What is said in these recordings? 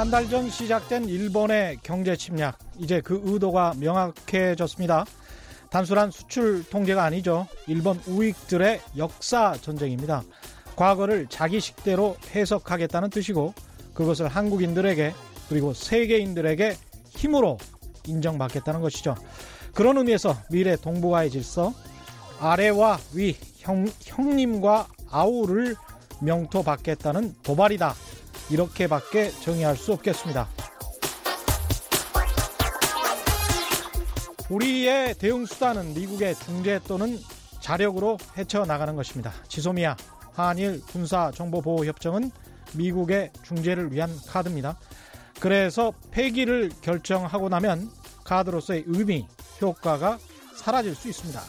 한달전 시작된 일본의 경제 침략. 이제 그 의도가 명확해졌습니다. 단순한 수출 통제가 아니죠. 일본 우익들의 역사 전쟁입니다. 과거를 자기식대로 해석하겠다는 뜻이고 그것을 한국인들에게 그리고 세계인들에게 힘으로 인정받겠다는 것이죠. 그런 의미에서 미래 동북아의 질서, 아래와 위, 형, 형님과 아우를 명토받겠다는 도발이다. 이렇게밖에 정의할 수 없겠습니다. 우리의 대응 수단은 미국의 중재 또는 자력으로 헤쳐나가는 것입니다. 지소미아 한일 군사정보보호협정은 미국의 중재를 위한 카드입니다. 그래서 폐기를 결정하고 나면 카드로서의 의미, 효과가 사라질 수 있습니다.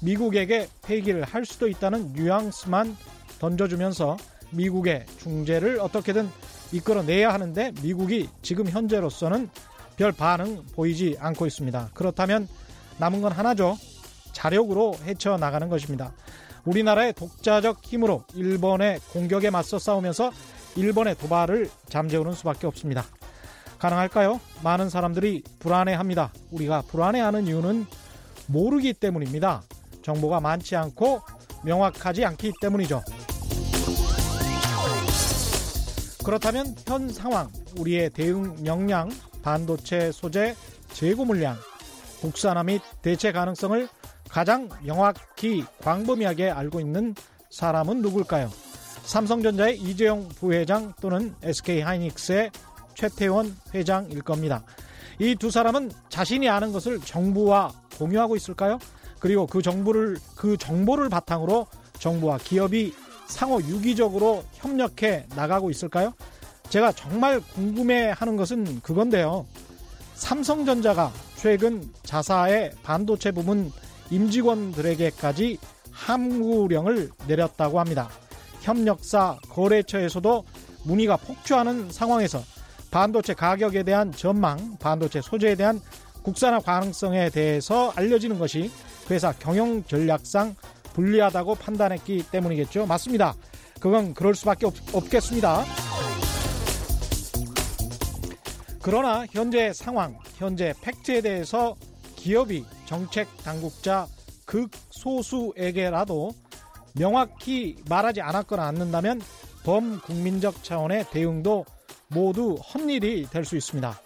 미국에게 폐기를 할 수도 있다는 뉘앙스만 던져주면서 미국의 중재를 어떻게든 이끌어내야 하는데 미국이 지금 현재로서는 별 반응 보이지 않고 있습니다. 그렇다면 남은 건 하나죠. 자력으로 헤쳐나가는 것입니다. 우리나라의 독자적 힘으로 일본의 공격에 맞서 싸우면서 일본의 도발을 잠재우는 수밖에 없습니다. 가능할까요? 많은 사람들이 불안해합니다. 우리가 불안해하는 이유는 모르기 때문입니다. 정보가 많지 않고 명확하지 않기 때문이죠. 그렇다면 현 상황, 우리의 대응 역량, 반도체 소재, 재고 물량, 국산화 및 대체 가능성을 가장 명확히 광범위하게 알고 있는 사람은 누굴까요? 삼성전자의 이재용 부회장 또는 SK 하이닉스의 최태원 회장일 겁니다. 이 두 사람은 자신이 아는 것을 정부와 공유하고 있을까요? 그리고 그 정보를 그 정보를 바탕으로 정부와 기업이 상호 유기적으로 협력해 나가고 있을까요? 제가 정말 궁금해 하는 것은 그건데요. 삼성전자가 최근 자사의 반도체 부문 임직원들에게까지 함구령을 내렸다고 합니다. 협력사 거래처에서도 문의가 폭주하는 상황에서 반도체 가격에 대한 전망, 반도체 소재에 대한 국산화 가능성에 대해서 알려지는 것이 회사 경영 전략상 불리하다고 판단했기 때문이겠죠. 맞습니다. 그건 그럴 수밖에 없, 없겠습니다. 그러나 현재 상황, 현재 팩트에 대해서 기업이 정책 당국자 극소수에게라도 명확히 말하지 않았거나 않는다면 범국민적 차원의 대응도 모두 헛일이 될 수 있습니다.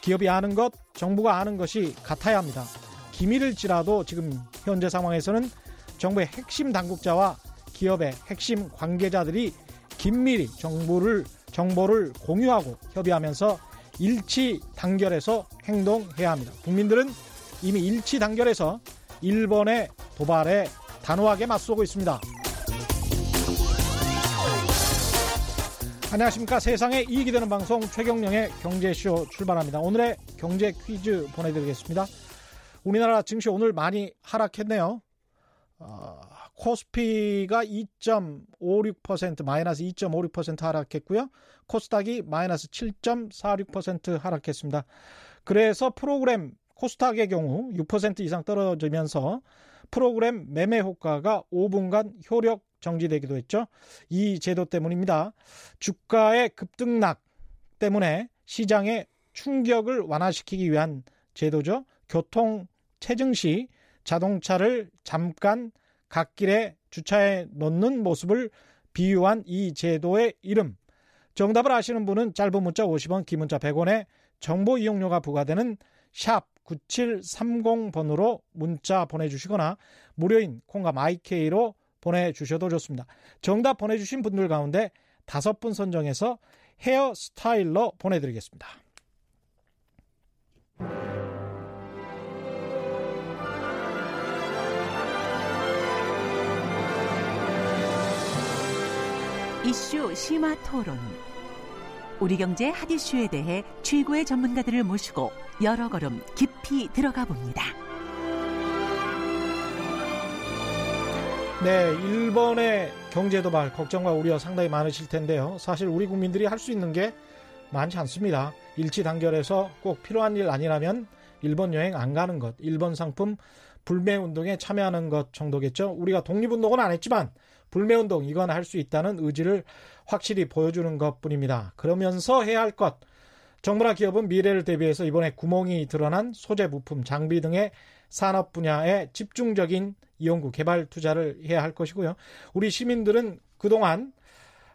기업이 아는 것, 정부가 아는 것이 같아야 합니다. 기밀일지라도 지금 현재 상황에서는 정부의 핵심 당국자와 기업의 핵심 관계자들이 긴밀히 정보를 정보를 공유하고 협의하면서 일치 단결해서 행동해야 합니다. 국민들은 이미 일치 단결해서 일본의 도발에 단호하게 맞서고 있습니다. 안녕하십니까. 세상에 이익이 되는 방송 최경령의 경제쇼 출발합니다. 오늘의 경제 퀴즈 보내드리겠습니다. 우리나라 증시 오늘 많이 하락했네요. 어, 코스피가 2.56% 마이너스 2.56% 하락했고요. 코스닥이 마이너스 7.46% 하락했습니다. 그래서 프로그램 코스닥의 경우 6% 이상 떨어지면서 프로그램 매매 효과가 5분간 효력 정지되기도 했죠. 이 제도 때문입니다. 주가의 급등락 때문에 시장의 충격을 완화시키기 위한 제도죠. 교통 체증 시 자동차를 잠깐 갓길에 주차해 놓는 모습을 비유한 이 제도의 이름. 정답을 아시는 분은 짧은 문자 50원, 긴 문자 100원에 정보 이용료가 부과되는 샵 9730번으로 문자 보내주시거나 무료인 콩과 마이케이로 보내주셔도 좋습니다. 정답 보내주신 분들 가운데 다섯 분 선정해서 헤어 스타일러 보내드리겠습니다. 이슈 심화 토론. 우리 경제 핫 이슈에 대해 최고의 전문가들을 모시고 여러 걸음 깊이 들어가 봅니다. 네, 일본의 경제 도발 걱정과 우려 상당히 많으실 텐데요. 사실 우리 국민들이 할 수 있는 게 많지 않습니다. 일치 단결해서 꼭 필요한 일 아니라면 일본 여행 안 가는 것, 일본 상품 불매 운동에 참여하는 것 정도겠죠. 우리가 독립 운동은 안 했지만 불매 운동 이건 할 수 있다는 의지를 확실히 보여주는 것뿐입니다. 그러면서 해야 할 것. 정부나 기업은 미래를 대비해서 이번에 구멍이 드러난 소재 부품, 장비 등의 산업 분야에 집중적인 이용구 개발 투자를 해야 할 것이고요. 우리 시민들은 그동안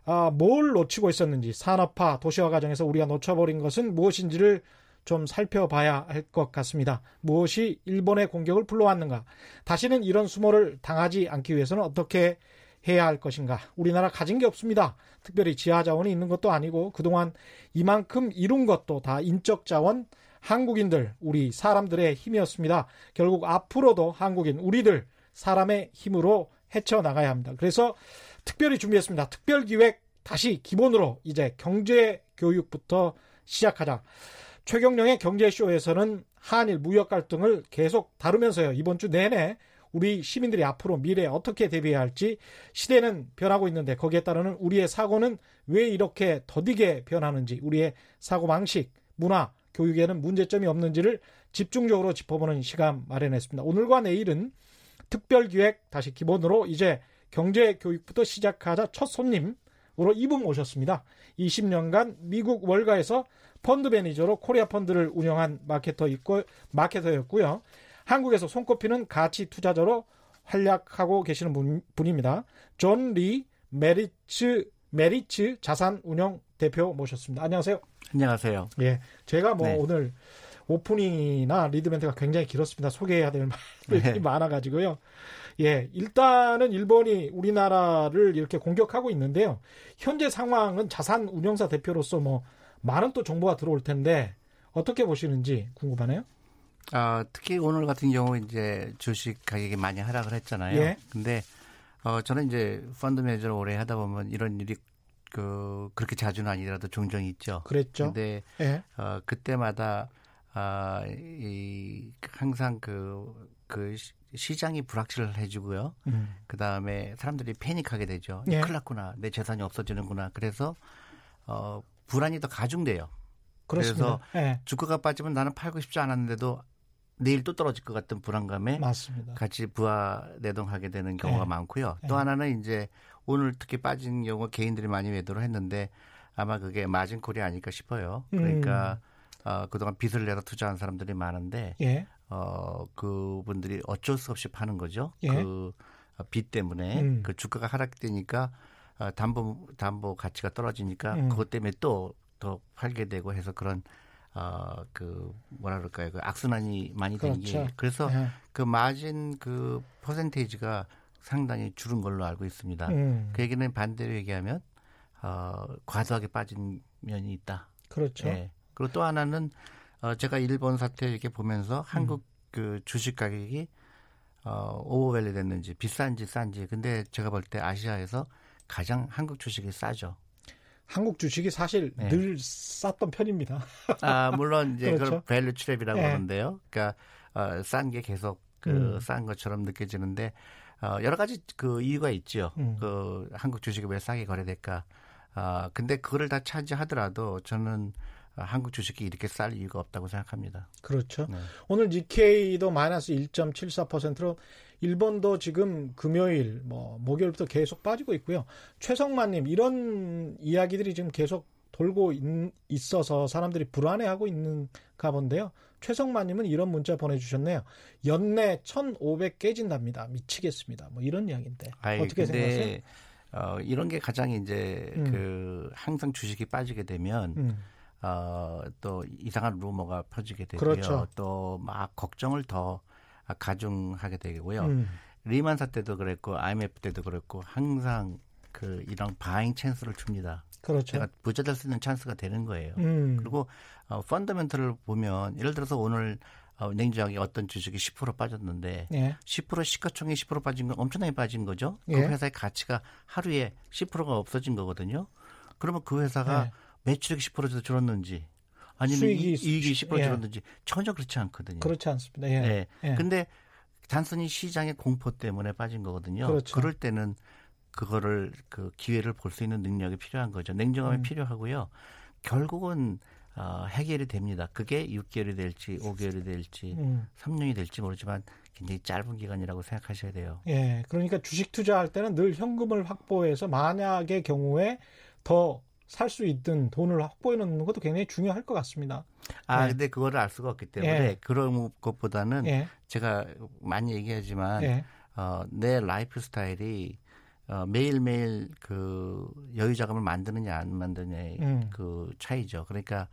아, 뭘 놓치고 있었는지 산업화 도시화 과정에서 우리가 놓쳐버린 것은 무엇인지를 좀 살펴봐야 할 것 같습니다. 무엇이 일본의 공격을 불러왔는가? 다시는 이런 수모를 당하지 않기 위해서는 어떻게 해야 할 것인가? 우리나라 가진 게 없습니다. 특별히 지하 자원이 있는 것도 아니고 그동안 이만큼 이룬 것도 다 인적 자원 한국인들, 우리 사람들의 힘이었습니다. 결국 앞으로도 한국인, 우리들 사람의 힘으로 헤쳐나가야 합니다. 그래서 특별히 준비했습니다. 특별 기획 다시 기본으로 이제 경제 교육부터 시작하자. 최경령의 경제쇼에서는 한일 무역 갈등을 계속 다루면서요. 이번 주 내내 우리 시민들이 앞으로 미래에 어떻게 대비해야 할지 시대는 변하고 있는데 거기에 따르는 우리의 사고는 왜 이렇게 더디게 변하는지 우리의 사고 방식, 문화, 교육에는 문제점이 없는지를 집중적으로 짚어보는 시간 마련했습니다. 오늘과 내일은 특별 기획 다시 기본으로 이제 경제 교육부터 시작하자 첫 손님으로 이분 모셨습니다. 20년간 미국 월가에서 펀드 매니저로 코리아 펀드를 운영한 마케터였고 마케터였고요. 한국에서 손꼽히는 가치 투자자로 활약하고 계시는 분, 분입니다. 존 리 메리츠 메리츠 자산 운영 대표 모셨습니다. 안녕하세요. 안녕하세요. 예. 제가 뭐 네. 오늘 오프닝이나 리드멘트가 굉장히 길었습니다. 소개해야 될 말들이 네. 많아가지고요. 예, 일단은 일본이 우리나라를 이렇게 공격하고 있는데요. 현재 상황은 자산 운영사 대표로서 뭐 많은 또 정보가 들어올 텐데 어떻게 보시는지 궁금하네요. 아, 특히 오늘 같은 경우 이제 주식 가격이 많이 하락을 했잖아요. 예. 근데 어 저는 이제 펀드 매니저를 오래 하다 보면 이런 일이 그 그렇게 자주는 아니더라도 종종 있죠. 그랬죠. 근데 예. 어 그때마다 아 이 항상 그그 그 시장이 불확실을 해주고요. 음. 그 다음에 사람들이 패닉하게 되죠. 예. 큰일 났구나. 내 재산이 없어지는구나. 그래서 어 불안이 더 가중돼요. 그렇습니다. 그래서 예. 주가가 빠지면 나는 팔고 싶지 않았는데도 내일 또 떨어질 것 같은 불안감에 맞습니다. 같이 부하 내동하게 되는 경우가 네. 많고요. 또 네. 하나는 이제 오늘 특히 빠진 경우 개인들이 많이 매도를 했는데 아마 그게 마진콜이 아닐까 싶어요. 그러니까 음. 어, 그동안 빚을 내서 투자한 사람들이 많은데 예. 어, 그분들이 어쩔 수 없이 파는 거죠. 예. 그빚 때문에 음. 그 주가가 하락되니까 어, 담보 담보 가치가 떨어지니까 음. 그것 때문에 또 더 팔게 되고 해서 그런 어, 그, 뭐라 그럴까요. 그 악순환이 많이 그렇죠. 게. 그래서 네. 그 마진 그 퍼센테이지가 상당히 줄은 걸로 알고 있습니다. 음. 그 얘기는 반대로 얘기하면, 어, 과도하게 빠진 면이 있다. 그렇죠. 네. 그리고 또 하나는, 어, 제가 일본 사태 이렇게 보면서 한국 음. 그 주식 가격이 어, overvalue 됐는지 비싼지 싼지. 근데 제가 볼 때 아시아에서 가장 한국 주식이 싸죠. 한국 주식이 사실 네. 늘 쌌던 편입니다. 아 물론 이제 그렇죠. 그걸 value trap이라고 네. 하는데요. 그러니까 어, 싼 게 계속 그 싼 음. 것처럼 느껴지는데 어, 여러 가지 그 이유가 있죠. 음. 그 한국 주식이 왜 싸게 거래될까? 아 근데 그거를 다 차치하더라도 저는 한국 주식이 이렇게 쌀 이유가 없다고 생각합니다. 그렇죠. 네. 오늘 니케이도 마이너스 1.74%로 일본도 지금 금요일, 뭐 목요일부터 계속 빠지고 있고요. 최성만님 이런 이야기들이 지금 계속 돌고 있, 어서 사람들이 불안해하고 있는 가 본데요. 최성만님은 이런 문자 보내주셨네요. 연내 1,500 깨진답니다. 미치겠습니다. 뭐 이런 이야기인데 아이, 어떻게 생각하세요? 어, 이런 게 가장 이제 음. 그 항상 주식이 빠지게 되면 음. 어, 또 이상한 루머가 퍼지게 되고요. 그렇죠. 또막 걱정을 더 가중하게 되고요. 음. 리만 사태도 그랬고 IMF 때도 그랬고 항상 그 이런 바잉 찬스를 줍니다. 그렇죠. 제가 부자 될 수 있는 찬스가 되는 거예요. 음. 그리고 어, 펀더멘털을 보면 예를 들어서 오늘 어, 냉정하게 어떤 주식이 10% 빠졌는데 예. 10% 시가총액 10% 빠진 건 엄청나게 빠진 거죠. 그 예. 회사의 가치가 하루에 10%가 없어진 거거든요. 그러면 그 회사가 예. 매출액이 10% 줄었는지 아니면 수익이, 이익이 10% 예. 줄었는지 전혀 그렇지 않거든요. 그렇지 않습니다. 예. 네. 예. 근데 단순히 시장의 공포 때문에 빠진 거거든요. 그렇죠. 그럴 때는 그거를 그 기회를 볼 수 있는 능력이 필요한 거죠. 냉정함이 음. 필요하고요. 결국은 어, 해결이 됩니다. 그게 6개월이 될지 5개월이 될지 음. 3년이 될지 모르지만 굉장히 짧은 기간이라고 생각하셔야 돼요. 예. 그러니까 주식 투자할 때는 늘 현금을 확보해서 만약의 경우에 더 살 수 있든 돈을 확보해 놓는 것도 굉장히 중요할 것 같습니다. 아, 예. 근데 그거를 알 수가 없기 때문에 예. 그런 것보다는 예. 제가 많이 얘기하지만 예. 어, 내 라이프 스타일이 어, 매일매일 그 여유 자금을 만드느냐 안 만드느냐의 음. 그 차이죠. 그러니까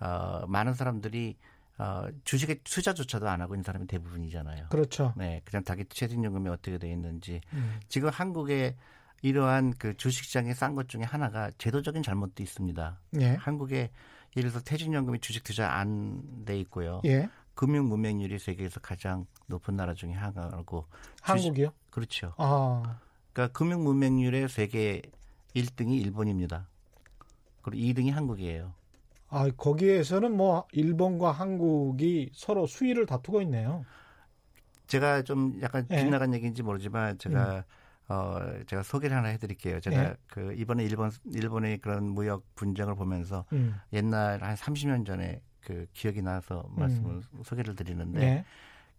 어, 많은 사람들이 어, 주식에 투자조차도 안 하고 있는 사람이 대부분이잖아요. 그렇죠. 네, 그냥 자기 최저임금이 어떻게 돼 있는지 음. 지금 한국에 이러한 그 주식시장에 싼것 중에 하나가 제도적인 잘못도 있습니다. 예. 한국에 예를 들어서 퇴직연금이 주식 투자 안 돼 있고요. 예. 금융 문맹률이 세계에서 가장 높은 나라 중에 하나고 한국이요? 주식, 그렇죠. 아. 그러니까 금융 문맹률의 세계 1등이 일본입니다. 그리고 2등이 한국이에요. 아, 거기에서는 뭐 일본과 한국이 서로 수위를 다투고 있네요. 제가 좀 약간 예. 빗나간 네. 얘기인지 모르지만 제가 음. 어 제가 소개를 하나 해드릴게요. 제가 네. 그 이번에 일본 일본의 그런 무역 분쟁을 보면서 음. 옛날 한 30년 전에 그 기억이 나서 말씀을 음. 소개를 드리는데 네.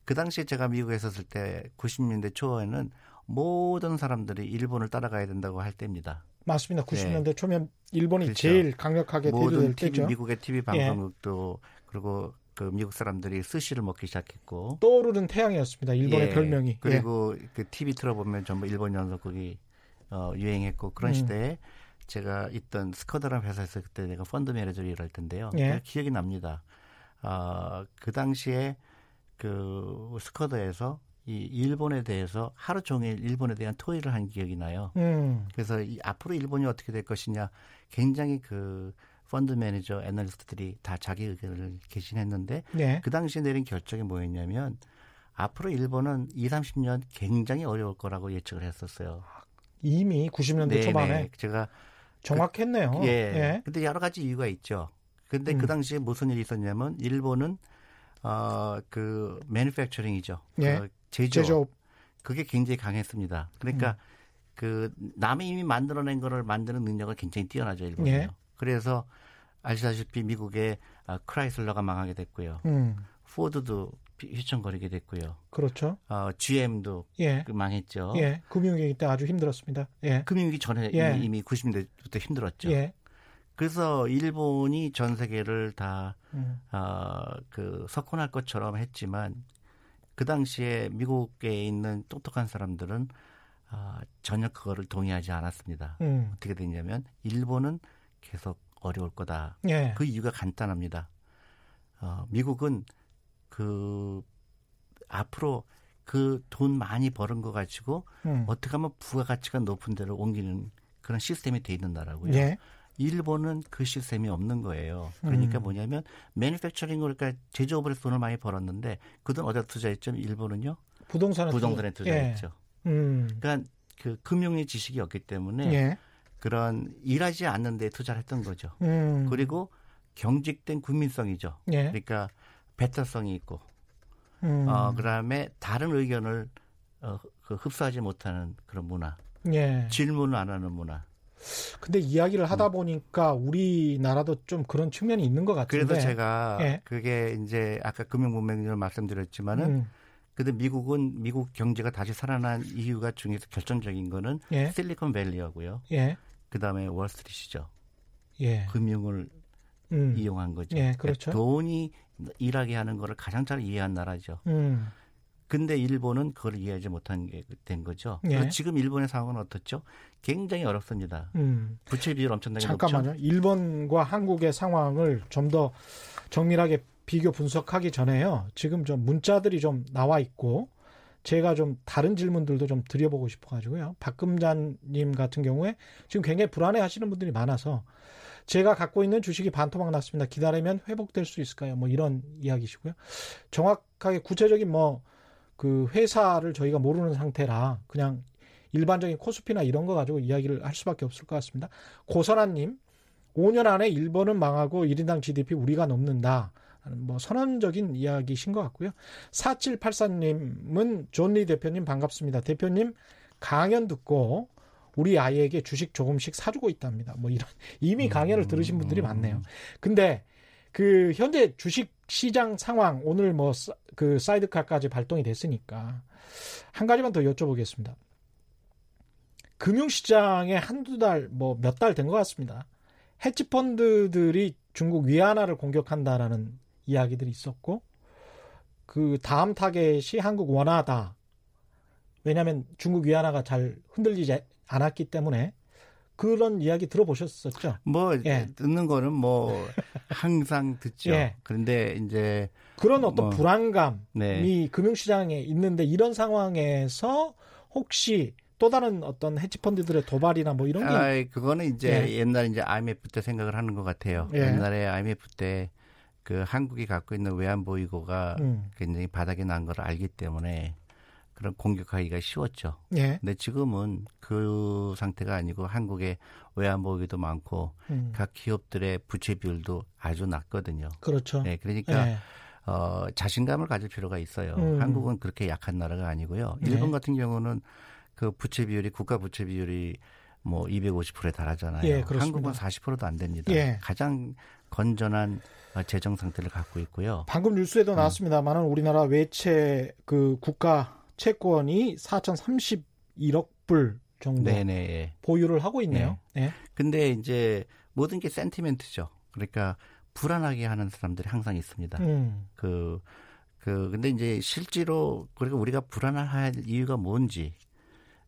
그 당시에 제가 미국에 있었을 때 90년대 초에는 모든 사람들이 일본을 따라가야 된다고 할 때입니다. 맞습니다. 90년대 네. 초면 일본이 그렇죠. 제일 강력하게 모든 TV, 미국의 TV 예. 방송국도 예. 그리고 그 미국 사람들이 스시를 먹기 시작했고 떠오르는 태양이었습니다. 일본의 예. 별명이. 그리고 예. 그 TV 틀어보면 전부 일본 연속극이 어, 유행했고 그런 음. 시대에 제가 있던 Scudder란 회사에서 그때 내가 펀드 매니저를 일할 텐데요. 예. 기억이 납니다. 어, 그 당시에 그 Scudder에서 이 일본에 대해서 하루 종일 일본에 대한 토의를 한 기억이 나요. 음. 그래서 이 앞으로 일본이 어떻게 될 것이냐 굉장히 그 펀드 매니저 애널리스트들이 다 자기 의견을 개진했는데 네. 그 당시에 내린 결정이 뭐였냐면 앞으로 일본은 2, 30년 굉장히 어려울 거라고 예측을 했었어요. 이미 90년대 네네. 초반에 제가 정확했네요. 그, 예. 예. 근데 여러 가지 이유가 있죠. 근데 그 음. 그 당시에 무슨 일이 있었냐면 일본은 어그 매니팩처링이죠. 예. 그 제조업. 제조업. 그게 굉장히 강했습니다. 그러니까 음. 그 남이 이미 만들어낸 거를 만드는 능력을 굉장히 뛰어나죠 일본이요. 예. 그래서 아시다시피 미국의 아, 크라이슬러가 망하게 됐고요. 음. 포드도 휘청거리게 됐고요. 그렇죠. 어, GM도 예. 그 망했죠. 예. 금융위기 때 아주 힘들었습니다. 예. 금융위기 전에 예. 이미 90년대부터 힘들었죠. 예. 그래서 일본이 전 세계를 다, 음. 어, 그, 석권할 것처럼 했지만 그 당시에 미국에 있는 똑똑한 사람들은 어, 전혀 그거를 동의하지 않았습니다. 음. 어떻게 됐냐면 일본은 계속 어려울 거다. 예. 그 이유가 간단합니다. 어, 미국은 그 앞으로 그 돈 많이 버는 거 가지고 음. 어떻게 하면 부가가치가 높은 데로 옮기는 그런 시스템이 돼 있는 나라고요. 예. 일본은 그 시스템이 없는 거예요. 그러니까 음. 뭐냐면 매니팩처링 그러니까 제조업을 돈을 많이 벌었는데 그 돈 어디다 투자했죠? 일본은요? 부동산에, 부동산에 투자했죠. 예. 음. 그러니까 그 금융의 지식이 없기 때문에 예. 그런 일하지 않는 데 투자를 했던 거죠. 음. 그리고 경직된 국민성이죠. 예. 그러니까 배타성이 있고 음. 어, 그다음에 다른 의견을 어, 그 흡수하지 못하는 그런 문화. 예. 질문을 안 하는 문화. 근데 이야기를 하다 음. 보니까 우리나라도 좀 그런 측면이 있는 것 같은데. 그래서 제가 예. 그게 이제 아까 금융문맹률 말씀드렸지만은 음. 근데 미국은 미국 경제가 다시 살아난 이유가 중에서 결정적인 거는 예. 실리콘밸리하고요. 예. 그다음에 월스트리트죠. 예. 금융을 음. 이용한 거죠. 예, 그렇죠. 그러니까 돈이 일하게 하는 거를 가장 잘 이해한 나라죠. 음. 근데 일본은 그걸 이해하지 못한 게 된 거죠. 예. 지금 일본의 상황은 어떻죠? 굉장히 어렵습니다. 음. 부채 비율 엄청나게 잠깐만요. 높죠. 일본과 한국의 상황을 좀 더 정밀하게 비교 분석하기 전에요. 지금 좀 문자들이 좀 나와 있고 제가 좀 다른 질문들도 좀 드려보고 싶어가지고요. 박금자님 같은 경우에 지금 굉장히 불안해하시는 분들이 많아서 제가 갖고 있는 주식이 반토막 났습니다. 기다리면 회복될 수 있을까요? 뭐 이런 이야기시고요. 정확하게 구체적인 뭐 그 회사를 저희가 모르는 상태라 그냥 일반적인 코스피나 이런 거 가지고 이야기를 할 수밖에 없을 것 같습니다. 고선아님, 5년 안에 일본은 망하고 1인당 GDP 우리가 넘는다. 뭐 선언적인 이야기신 것 같고요. 4784님은 존리 대표님 반갑습니다. 대표님 강연 듣고 우리 아이에게 주식 조금씩 사주고 있답니다. 뭐 이런 이미 강연을 들으신 분들이 많네요. 근데 그 현재 주식 시장 상황 오늘 뭐 그 사이드카까지 발동이 됐으니까 한 가지만 더 여쭤보겠습니다. 금융시장에 한두 달, 뭐 몇 달 된 것 같습니다. 헤지펀드들이 중국 위안화를 공격한다라는 이야기들이 있었고, 그 다음 타겟이 한국 원화다. 왜냐하면 중국 위안화가 잘 흔들리지 않았기 때문에 그런 이야기 들어보셨었죠? 뭐 예. 듣는 거는 뭐 항상 듣죠. 예. 그런데 이제 그런 어떤 뭐, 불안감이 네. 금융시장에 있는데 이런 상황에서 혹시 또 다른 어떤 헤지펀드들의 도발이나 뭐 이런 게 아, 그거는 이제 예. 옛날 이제 IMF 때 생각을 하는 것 같아요. 예. 옛날에 IMF 때 그 한국이 갖고 있는 외환 보유고가 음. 굉장히 바닥에 난 걸 알기 때문에 그런 공격하기가 쉬웠죠. 예. 근데 지금은 그 상태가 아니고 한국에 외환 보유도 많고 음. 각 기업들의 부채 비율도 아주 낮거든요. 그렇죠. 네, 그러니까 예. 어, 자신감을 가질 필요가 있어요. 음. 한국은 그렇게 약한 나라가 아니고요. 일본 네. 같은 경우는 그 부채 비율이 국가 부채 비율이 뭐 250%에 달하잖아요. 예, 한국은 40%도 안 됩니다. 예. 가장 건전한 재정 상태를 갖고 있고요. 방금 뉴스에도 음. 나왔습니다만은 우리나라 외채 그 국가 채권이 4,031억 불 정도 네네. 예. 보유를 하고 있네요. 네. 네. 근데 이제 모든 게 센티멘트죠. 그러니까 불안하게 하는 사람들이 항상 있습니다. 음. 그, 그, 근데 이제 실제로 그리고 우리가 불안할 이유가 뭔지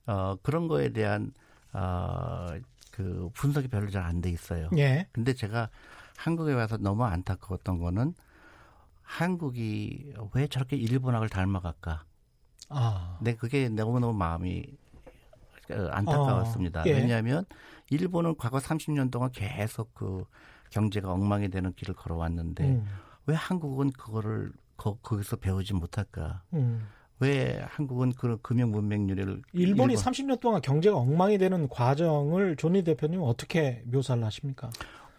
어, 그런 거에 대한 어, 그 분석이 별로 잘 안 돼 있어요. 예. 근데 제가 한국에 와서 너무 안타까웠던 거는 한국이 왜 저렇게 일본학을 닮아갈까? 아. 근데 그게 너무너무 마음이 어, 안타까웠습니다. 어, 예. 왜냐하면 일본은 과거 30년 동안 계속 그 경제가 엉망이 되는 길을 걸어왔는데 음. 왜 한국은 그거를 거, 기서 배우지 못할까? 음. 왜 한국은 그런 금융 문맹률을 일본이 일본... 30년 동안 경제가 엉망이 되는 과정을 존리 대표님 어떻게 묘사를 하십니까?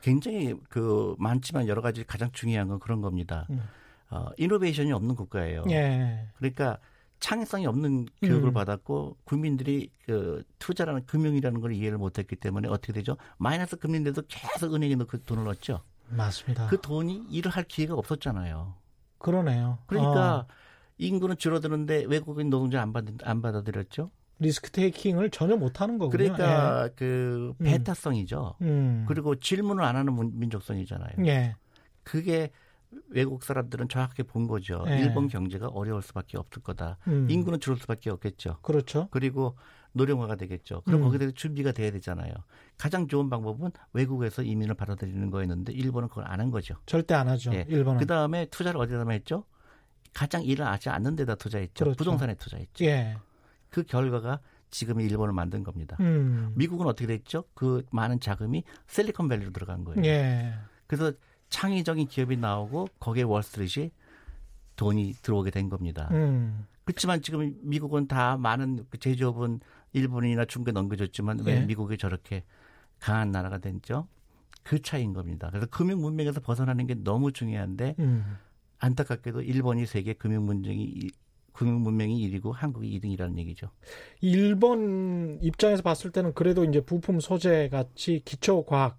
굉장히 그 많지만 여러 가지 가장 중요한 건 그런 겁니다. 음. 어, 이노베이션이 없는 국가예요. 예. 그러니까 창의성이 없는 교육을 음. 받았고 국민들이 그 투자라는 금융이라는 걸 이해를 못했기 때문에 어떻게 되죠? 마이너스 금리인데도 계속 은행에 넣고 돈을 넣었죠. 맞습니다. 그 돈이 일을 할 기회가 없었잖아요. 그러네요. 그러니까 어. 인구는 줄어드는데 외국인 노동자 안, 받, 안 받아들였죠. 리스크 테이킹을 전혀 못하는 거군요. 그러니까 예. 그 음. 배타성이죠. 음. 그리고 질문을 안 하는 민족성이잖아요. 예. 그게 외국 사람들은 정확하게 본 거죠. 예. 일본 경제가 어려울 수밖에 없을 거다. 음. 인구는 줄을 수밖에 없겠죠. 그렇죠. 그리고 노령화가 되겠죠. 그럼 음. 거기에 대해서 준비가 돼야 되잖아요. 가장 좋은 방법은 외국에서 이민을 받아들이는 거였는데 일본은 그걸 안 한 거죠. 절대 안 하죠. 예. 일본은. 그 다음에 투자를 어디다 했죠? 가장 일을 하지 않는 데다 투자했죠. 그렇죠. 부동산에 투자했죠. 예. 그 결과가 지금 일본을 만든 겁니다. 음. 미국은 어떻게 됐죠? 그 많은 자금이 셀리콘밸리로 들어간 거예요. 예. 그래서 창의적인 기업이 나오고 거기에 월스트리트이 돈이 들어오게 된 겁니다. 음. 그렇지만 지금 미국은 다 많은 그 제조업은 일본이나 중국에 넘겨줬지만 왜 예. 미국이 저렇게 강한 나라가 됐죠? 그 차이인 겁니다. 그래서 금융 문명에서 벗어나는 게 너무 중요한데 음. 안타깝게도 일본이 세계 금융 문명이 금융 문명이 1위고 한국이 2등이라는 얘기죠. 일본 입장에서 봤을 때는 그래도 이제 부품 소재 같이 기초 과학,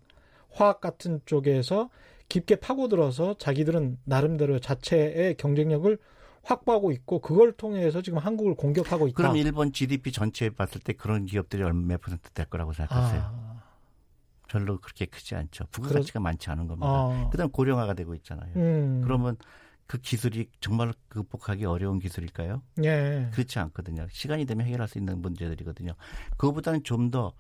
화학 같은 쪽에서 깊게 파고들어서 자기들은 나름대로 자체의 경쟁력을 확보하고 있고 그걸 통해서 지금 한국을 공격하고 있다. 그럼 일본 GDP 전체에 봤을 때 그런 기업들이 얼마 퍼센트 될 거라고 생각하세요? 아. 별로 그렇게 크지 않죠. 부가 가치가 그래... 많지 않은 겁니다. 아. 그다음 고령화가 되고 있잖아요. 음. 그러면 그 기술이 정말 극복하기 어려운 기술일까요? 예. 그렇지 않거든요. 시간이 되면 해결할 수 있는 문제들이거든요. 그거보다는 좀 더,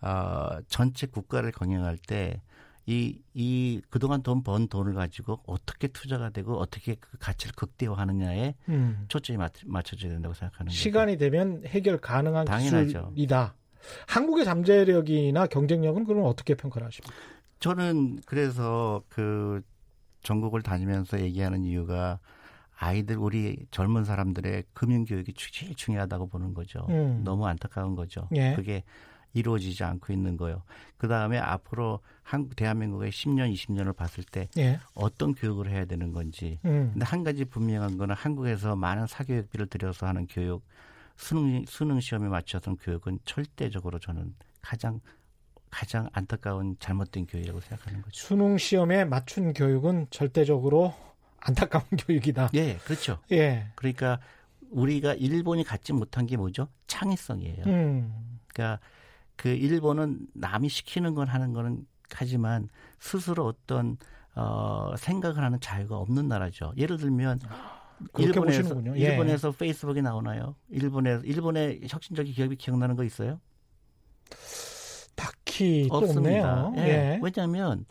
어, 전체 국가를 경영할 때 이, 이, 그동안 돈 번 돈을 가지고 어떻게 투자가 되고 어떻게 그 가치를 극대화하느냐에 음. 초점이 맞, 맞춰져야 된다고 생각하는 거죠. 시간이 되면 해결 가능한 당연하죠. 기술이다. 한국의 잠재력이나 경쟁력은 그럼 어떻게 평가를 하십니까? 저는 그래서 그 전국을 다니면서 얘기하는 이유가 아이들 우리 젊은 사람들의 금융 교육이 제일 중요하다고 보는 거죠. 음. 너무 안타까운 거죠. 예. 그게 이루어지지 않고 있는 거요. 그 다음에 앞으로 한국 대한민국의 10년, 20년을 봤을 때 예. 어떤 교육을 해야 되는 건지. 음. 근데 한 가지 분명한 거는 한국에서 많은 사교육비를 들여서 하는 교육, 수능 수능 시험에 맞춰서 교육은 절대적으로 저는 가장 가장 안타까운 잘못된 교육이라고 생각하는 거죠. 수능 시험에 맞춘 교육은 절대적으로 안타까운 교육이다. 예, 그렇죠. 예. 그러니까 우리가 일본이 갖지 못한 게 뭐죠? 창의성이에요. 음. 그러니까 그 일본은 남이 시키는 건 하는 거는 하지만 스스로 어떤 어 생각을 하는 자유가 없는 나라죠. 예를 들면 일본에서. 예. 일본에서 페이스북이 나오나요? 일본에 일본의 혁신적인 기업이 기억나는 거 있어요? 딱히 없습니다. 예. 예. 왜냐하면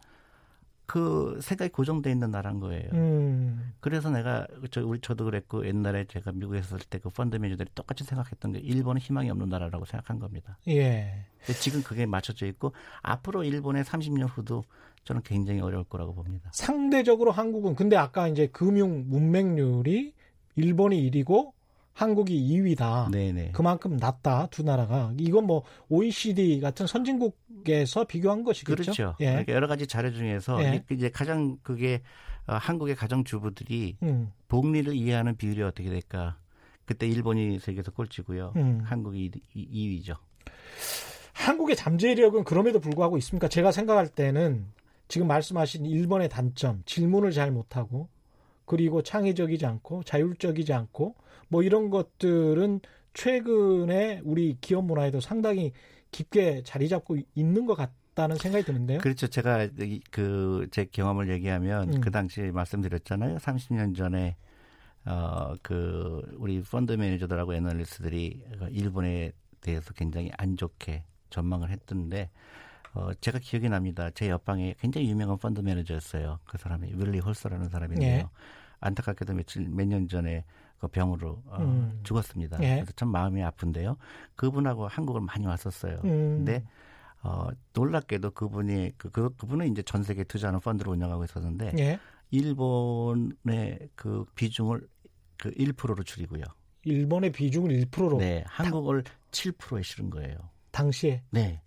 그 생각이 고정돼 있는 나라인 거예요. 음. 그래서 내가 저 우리 저도 그랬고 옛날에 제가 미국에 있을 때 그 펀드 매니저들이 똑같이 생각했던 게 일본은 희망이 없는 나라라고 생각한 겁니다. 예. 지금 그게 맞춰져 있고 앞으로 일본의 30년 후도 저는 굉장히 어려울 거라고 봅니다. 상대적으로 한국은 근데 아까 이제 금융 문맹률이 일본이 1위고 한국이 2위다. 네네. 그만큼 낮다 두 나라가. 이건 뭐 OECD 같은 선진국에서 비교한 것이겠죠. 그렇죠. 예. 그러니까 여러 가지 자료 중에서 예. 이제 가장 그게 어, 한국의 가정 주부들이 음. 복리를 이해하는 비율이 어떻게 될까? 그때 일본이 세계에서 꼴찌고요. 음. 한국이 2, 위죠 한국의 잠재력은 그럼에도 불구하고 있습니까? 제가 생각할 때는 지금 말씀하신 일본의 단점, 질문을 잘 못하고 그리고 창의적이지 않고 자율적이지 않고 뭐 이런 것들은 최근에 우리 기업 문화에도 상당히 깊게 자리 잡고 있는 것 같다는 생각이 드는데요. 그렇죠. 제가 그 제 경험을 얘기하면 음. 그 당시에 말씀드렸잖아요. 30년 전에 어 그 우리 펀드 매니저들하고 애널리스트들이 일본에 대해서 굉장히 안 좋게 전망을 했던데 어 제가 기억이 납니다. 제 옆방에 굉장히 유명한 펀드 매니저였어요. 그 사람이 윌리 홀서라는 사람인데요. 예. 안타깝게도 며칠 몇 년 전에 그 병으로 어, 음. 죽었습니다. 예. 그래서 참 마음이 아픈데요. 그분하고 한국을 많이 왔었어요. 음. 근데 어, 놀랍게도 그분이 그, 그 그분은 이제 전 세계 투자하는 펀드를 운영하고 있었는데 예. 일본의 그 비중을 그 1%로 줄이고요. 일본의 비중을 1%로. 네, 한국을 당... 7%에 실은 거예요. 당시에. 네.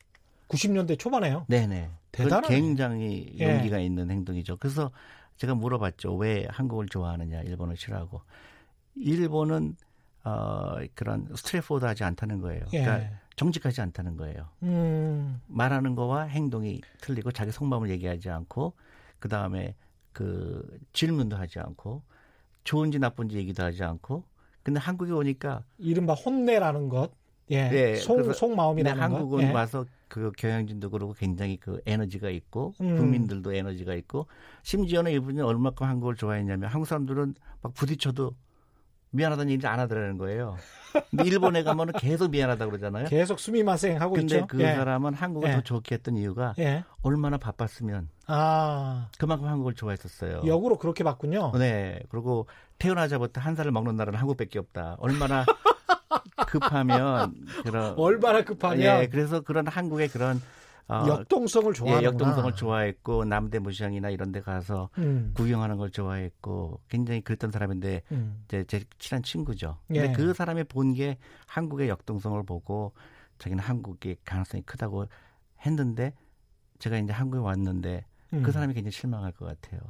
90년대 초반에요. 네, 네. 대단한 굉장히 예. 용기가 있는 행동이죠. 그래서 제가 물어봤죠. 왜 한국을 좋아하느냐, 일본을 싫어하고. 일본은 어, 그런 스트레포드 하지 않다는 거예요. 예. 그러니까 정직하지 않다는 거예요. 음. 말하는 거와 행동이 틀리고 자기 속마음을 얘기하지 않고 그 다음에 그 질문도 하지 않고 좋은지 나쁜지 얘기도 하지 않고 근데 한국에 오니까 이른바 혼내라는 것, 예, 네, 속, 속마음이라는 한국은 것. 예. 와서 그 경영진도 그러고 굉장히 그 에너지가 있고 음. 국민들도 에너지가 있고 심지어는 이분이 얼마큼 한국을 좋아했냐면 한국 사람들은 막 부딪혀도 미안하다는 얘기를 안 하더라는 거예요. 근데 일본에 가면은 계속 미안하다 그러잖아요. 계속 수미마생 하고 근데 있죠. 그 예. 사람은 한국을 예. 더 좋게 했던 이유가 예. 얼마나 바빴으면 아. 그만큼 한국을 좋아했었어요. 역으로 그렇게 봤군요. 네. 그리고 태어나자부터 한 살을 먹는 나라는 한국밖에 없다. 얼마나 급하면 그런 얼마나 급하면 예. 그래서 그런 한국의 그런 어, 역동성을 좋아하는 예, 역동성을 좋아했고 남대 무시장이나 이런 데 가서 음. 구경하는 걸 좋아했고 굉장히 그랬던 사람인데 음. 이제 제 친한 친구죠. 근데 예. 그 사람이 본 게 한국의 역동성을 보고 자기는 한국의 가능성이 크다고 했는데 제가 이제 한국에 왔는데 그 음. 그 사람이 굉장히 실망할 것 같아요.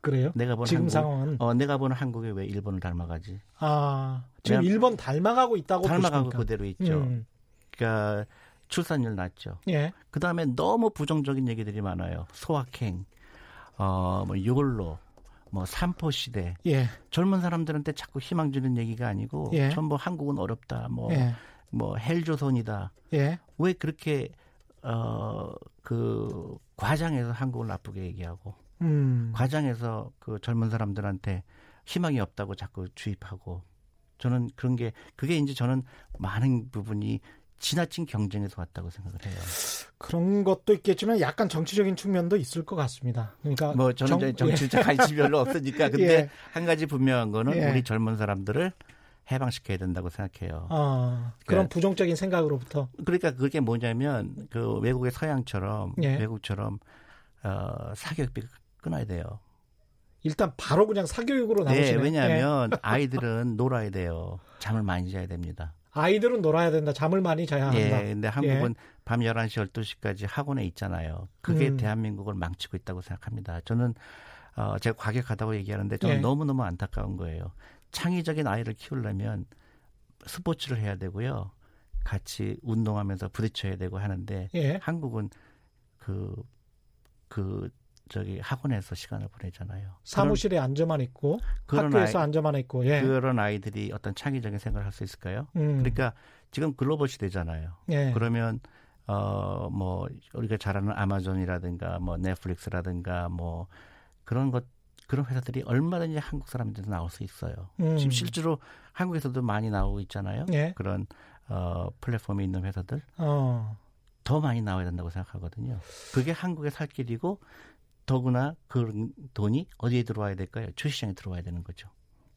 그래요? 내가 본 지금 한국, 상황은 어 내가 보는 한국이 왜 일본을 닮아가지? 아 지금 일본 닮아가고 있다고 닮아가고 보십니까? 그대로 있죠. 음. 그러니까 출산율 낮죠. 예. 그 다음에 너무 부정적인 얘기들이 많아요. 소확행, 어, 뭐, 요걸로, 뭐, 삼포 시대. 예. 젊은 사람들한테 자꾸 희망 주는 얘기가 아니고, 예. 전부 한국은 어렵다. 뭐, 예. 뭐, 헬조선이다. 예. 왜 그렇게, 어, 그, 과장해서 한국을 나쁘게 얘기하고, 음. 과장해서 그 젊은 사람들한테 희망이 없다고 자꾸 주입하고, 저는 그런 게, 그게 이제 저는 많은 부분이 지나친 경쟁에서 왔다고 생각을 해요. 그런 것도 있겠지만 약간 정치적인 측면도 있을 것 같습니다. 그러니까 뭐 저는 정, 정치적 예. 관심이 별로 없으니까 근데 예. 한 가지 분명한 거는 예. 우리 젊은 사람들을 해방시켜야 된다고 생각해요. 아, 그런 그러니까, 부정적인 생각으로부터. 그러니까 그게 뭐냐면 그 외국의 서양처럼 예. 외국처럼 어, 사교육비 끊어야 돼요. 일단 바로 그냥 사교육으로 나오시네. 네, 왜냐하면 예. 아이들은 놀아야 돼요. 잠을 많이 자야 됩니다. 아이들은 놀아야 된다. 잠을 많이 자야 한다. 예, 근데 한국은 예. 밤 11시, 12시까지 학원에 있잖아요. 그게 음. 대한민국을 망치고 있다고 생각합니다. 저는 어, 제가 과격하다고 얘기하는데 저는 예. 너무너무 안타까운 거예요. 창의적인 아이를 키우려면 스포츠를 해야 되고요. 같이 운동하면서 부딪혀야 되고 하는데 예. 한국은 그, 그, 저기 학원에서 시간을 보내잖아요. 사무실에 앉아만 있고 학교에서 아이, 앉아만 있고 예. 그런 아이들이 어떤 창의적인 생각을 할 수 있을까요? 음. 그러니까 지금 글로벌 시대잖아요. 예. 그러면 어 뭐 우리가 잘 아는 아마존이라든가 뭐 넷플릭스라든가 뭐 그런 것 그런 회사들이 얼마든지 한국 사람들도 나올 수 있어요. 음. 지금 실제로 한국에서도 많이 나오고 있잖아요. 예. 그런 어 플랫폼에 있는 회사들. 어. 더 많이 나와야 된다고 생각하거든요. 그게 한국의 살 길이고 더구나 그 돈이 어디에 들어와야 될까요? 주시장에 들어와야 되는 거죠.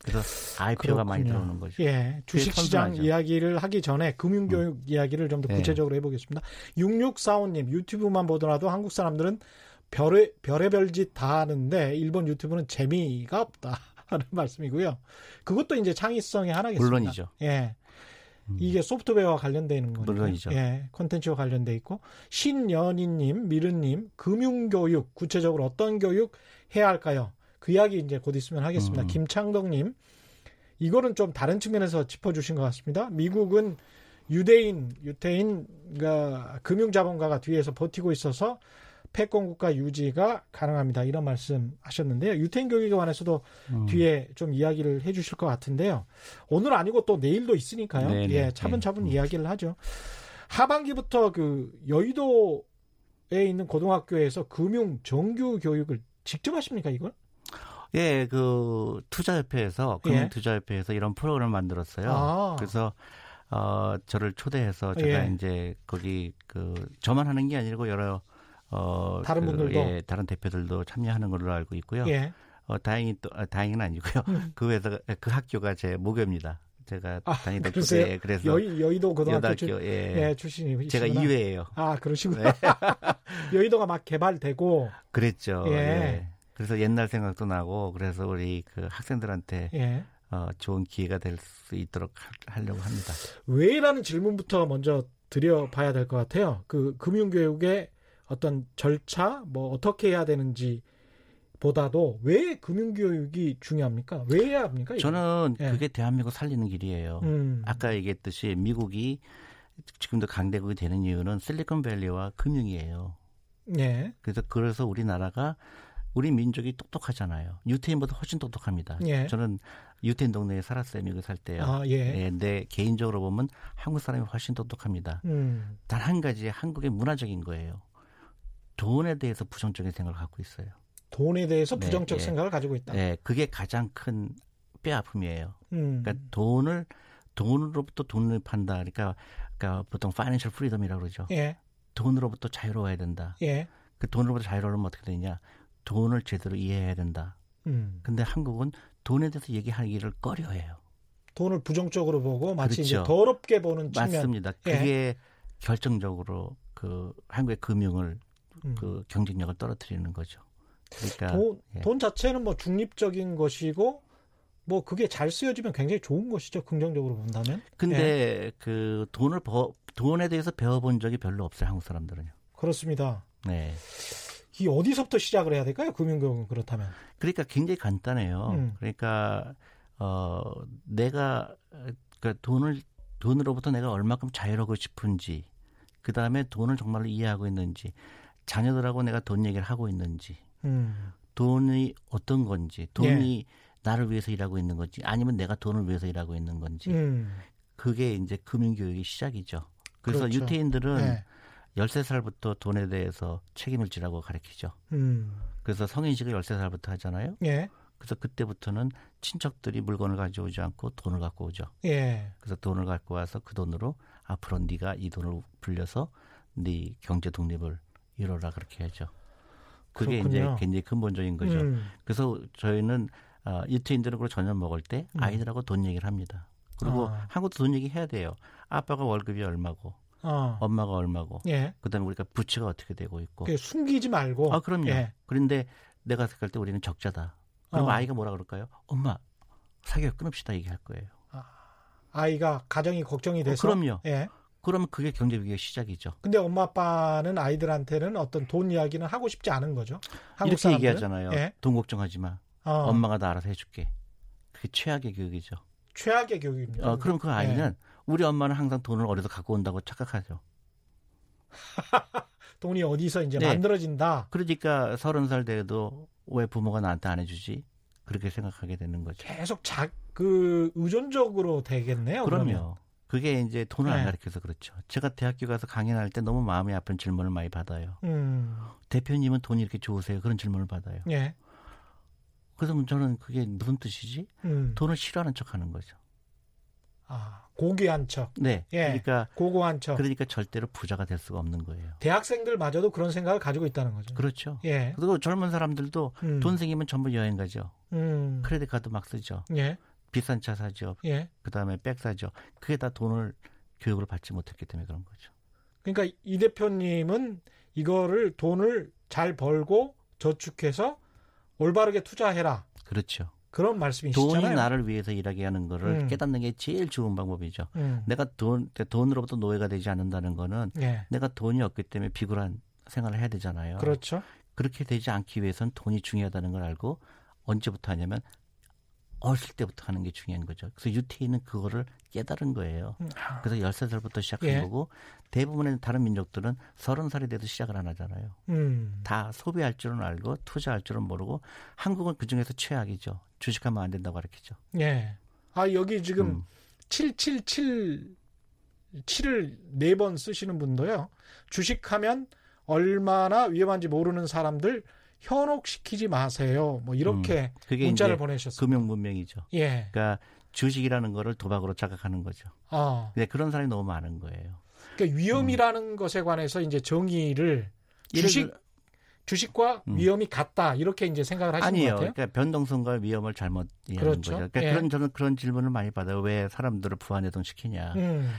그래서 IPO가 많이 들어오는 거죠. 예. 주식시장 이야기를 하기 전에 금융교육 음. 이야기를 좀더 네. 구체적으로 네. 해보겠습니다. 6645님 유튜브만 보더라도 한국 사람들은 별의, 별의별 짓 다 하는데 일본 유튜브는 재미가 없다. 하는 말씀이고요. 그것도 이제 창의성의 하나겠습니다. 물론이죠. 예. 음. 이게 소프트웨어와 관련되는 거니까. 물론이죠. 예, 콘텐츠와 관련돼 있고 신연희님, 미르님, 금융교육 구체적으로 어떤 교육 해야 할까요? 그 이야기 이제 곧 있으면 하겠습니다. 음. 김창덕님, 이거는 좀 다른 측면에서 짚어주신 것 같습니다. 미국은 유대인, 유태인, 그 금융자본가가 뒤에서 버티고 있어서 패권 국가 유지가 가능합니다. 이런 말씀 하셨는데요. 유태인 교육에 관해서도 음. 뒤에 좀 이야기를 해 주실 것 같은데요. 오늘 아니고 또 내일도 있으니까요. 네네. 예, 차분차분 네. 이야기를 하죠. 하반기부터 그 여의도에 있는 고등학교에서 금융 정규 교육을 직접 하십니까, 이걸? 예, 그 투자협회에서 금융투자협회에서 예. 이런 프로그램을 만들었어요. 아. 그래서 어 저를 초대해서 제가 예. 이제 거기 그 저만 하는 게 아니고 여러 어 다른 그, 분들도 예, 다른 대표들도 참여하는 걸로 알고 있고요. 예. 어 다행히 또 아, 다행은 아니고요. 음. 그 회사 그 학교가 제 모교입니다. 제가 아, 다니던? 예, 그래서 여의, 여의도 고등학교 출, 예. 예, 출신이 제가 2회예요. 아 그러시구나. 네. 여의도가 막 개발되고 그랬죠. 예. 예. 그래서 옛날 생각도 나고 그래서 우리 그 학생들한테 예. 어, 좋은 기회가 될 수 있도록 하, 려고 합니다. 왜라는 질문부터 먼저 드려봐야 될 것 같아요. 그 금융교육의 어떤 절차, 뭐 어떻게 해야 되는지 보다도 왜 금융교육이 중요합니까? 왜 해야 합니까? 이거? 저는 예. 그게 대한민국 살리는 길이에요. 음. 아까 얘기했듯이 미국이 지금도 강대국이 되는 이유는 실리콘밸리와 금융이에요. 예. 그래서 그래서 우리나라가 우리 민족이 똑똑하잖아요. 유태인보다 훨씬 똑똑합니다. 예. 저는 유태인 동네에 살았어요. 미국 살 때요. 아, 예. 예. 근데 개인적으로 보면 한국 사람이 훨씬 똑똑합니다. 음. 단 한 가지 한국의 문화적인 거예요. 돈에 대해서 부정적인 생각을 갖고 있어요. 돈에 대해서 네, 부정적 네, 생각을 가지고 있다. 네, 그게 가장 큰 뼈 아픔이에요. 음. 그러니까 돈을 돈으로부터 돈을 판다. 그러니까, 그러니까 보통 financial freedom이라고 그러죠. 예. 돈으로부터 자유로워야 된다. 예. 그 돈으로부터 자유로우면 어떻게 되냐? 돈을 제대로 이해해야 된다. 음. 근데 한국은 돈에 대해서 얘기하기를 꺼려해요. 돈을 부정적으로 보고 마치 그렇죠. 이제 더럽게 보는 측면. 맞습니다. 예. 그게 결정적으로 그 한국의 금융을 음. 그 경쟁력을 떨어뜨리는 거죠. 그러니까 돈, 예. 돈 자체는 뭐 중립적인 것이고 뭐 그게 잘 쓰여지면 굉장히 좋은 것이죠. 긍정적으로 본다면. 근데 예. 그 돈을 버, 돈에 대해서 배워본 적이 별로 없어요. 한국 사람들은요. 그렇습니다. 네. 이 어디서부터 시작을 해야 될까요? 금융교육은 그렇다면. 그러니까 굉장히 간단해요. 음. 그러니까 어 내가 그 돈을 돈으로부터 내가 얼마큼 자유로고 싶은지 그 다음에 돈을 정말로 이해하고 있는지 자녀들하고 내가 돈 얘기를 하고 있는지 음. 돈이 어떤 건지 돈이 예. 나를 위해서 일하고 있는 건지 아니면 내가 돈을 위해서 일하고 있는 건지 음. 그게 이제 금융교육의 시작이죠. 그래서 그렇죠. 유태인들은 네. 13살부터 돈에 대해서 책임을 지라고 가르치죠. 음. 그래서 성인식을 13살부터 하잖아요. 예. 그래서 그때부터는 친척들이 물건을 가져오지 않고 돈을 갖고 오죠. 예. 그래서 돈을 갖고 와서 그 돈으로 앞으로 네가 이 돈을 불려서 네 경제 독립을 이뤄라 그렇게 하죠. 그게 그렇군요. 이제 굉장히 근본적인 거죠. 음. 그래서 저희는 어, 유태인들은 그걸 저녁 먹을 때 음. 아이들하고 돈 얘기를 합니다. 그리고 아. 한국도 돈 얘기 해야 돼요. 아빠가 월급이 얼마고 어. 엄마가 얼마고 예. 그다음에 우리가 부채가 어떻게 되고 있고 숨기지 말고 아 그럼요. 예. 그런데 내가 생각할 때 우리는 적자다. 그럼 어. 아이가 뭐라 그럴까요? 엄마 사교육 끊읍시다 얘기할 거예요. 아, 아이가 가정이 걱정이 돼서 어, 그럼요. 예. 그러면 그게 경제 위기의 시작이죠. 근데 엄마 아빠는 아이들한테는 어떤 돈 이야기는 하고 싶지 않은 거죠. 이렇게 사람들은? 얘기하잖아요. 예. 돈 걱정하지 마. 어. 엄마가 다 알아서 해줄게. 그게 최악의 교육이죠. 최악의 교육입니다. 어, 그럼 그 아이는 예. 우리 엄마는 항상 돈을 어디서 갖고 온다고 착각하죠. 돈이 어디서 이제 네. 만들어진다. 그러니까 서른 살 돼도 왜 부모가 나한테 안 해주지? 그렇게 생각하게 되는 거죠. 계속 자, 그 의존적으로 되겠네요. 그럼요. 그러면. 그게 이제 돈을 네. 안 가르쳐서 그렇죠. 제가 대학교 가서 강연할 때 너무 마음이 아픈 질문을 많이 받아요. 음. 대표님은 돈이 이렇게 좋으세요? 그런 질문을 받아요. 예. 그래서 저는 그게 무슨 뜻이지? 음. 돈을 싫어하는 척 하는 거죠. 아, 고귀한 척. 네. 예. 그러니까 고고한 척. 그러니까 절대로 부자가 될 수가 없는 거예요. 대학생들마저도 그런 생각을 가지고 있다는 거죠. 그렇죠. 예. 그리고 젊은 사람들도 음. 돈 생기면 전부 여행 가죠. 음. 크레딧 카드 막 쓰죠. 예. 비싼 차 사죠. 예. 그다음에 백 사죠. 그게 다 돈을 교육을 받지 못했기 때문에 그런 거죠. 그러니까 이 대표님은 이거를 돈을 잘 벌고 저축해서 올바르게 투자해라. 그렇죠. 그런 말씀이시잖아요. 돈이 나를 위해서 일하게 하는 거를 음. 깨닫는 게 제일 좋은 방법이죠. 음. 내가 돈 돈으로부터 노예가 되지 않는다는 거는 예. 내가 돈이 없기 때문에 비굴한 생활을 해야 되잖아요. 그렇죠. 그렇게 되지 않기 위해서는 돈이 중요하다는 걸 알고 언제부터 하냐면 어릴 때부터 하는 게 중요한 거죠. 그래서 유태인은 그거를 깨달은 거예요. 음. 그래서 13살부터 시작한 예. 거고 대부분의 다른 민족들은 30살이 돼도 시작을 안 하잖아요. 음. 다 소비할 줄은 알고 투자할 줄은 모르고 한국은 그중에서 최악이죠. 주식하면 안 된다고 가르치죠. 예. 아, 여기 지금 음. 777 7을 네 번 쓰시는 분도요. 주식하면 얼마나 위험한지 모르는 사람들 현혹시키지 마세요. 뭐 이렇게 음, 그게 문자를 보내셨어요. 금융 문명이죠. 예. 그러니까 주식이라는 거를 도박으로 자각하는 거죠. 아. 네, 그런 사람이 너무 많은 거예요. 그러니까 위험이라는 음. 것에 관해서 이제 정의를 주식 주식과 음. 위험이 같다 이렇게 이제 생각을 하시는 아니에요. 것 같아요. 그러니까 변동성과 위험을 잘못 이해하는 그렇죠. 거죠. 그러니까 예. 그런 저는 그런 질문을 많이 받아요. 왜 사람들을 부안해동 시키냐. 음.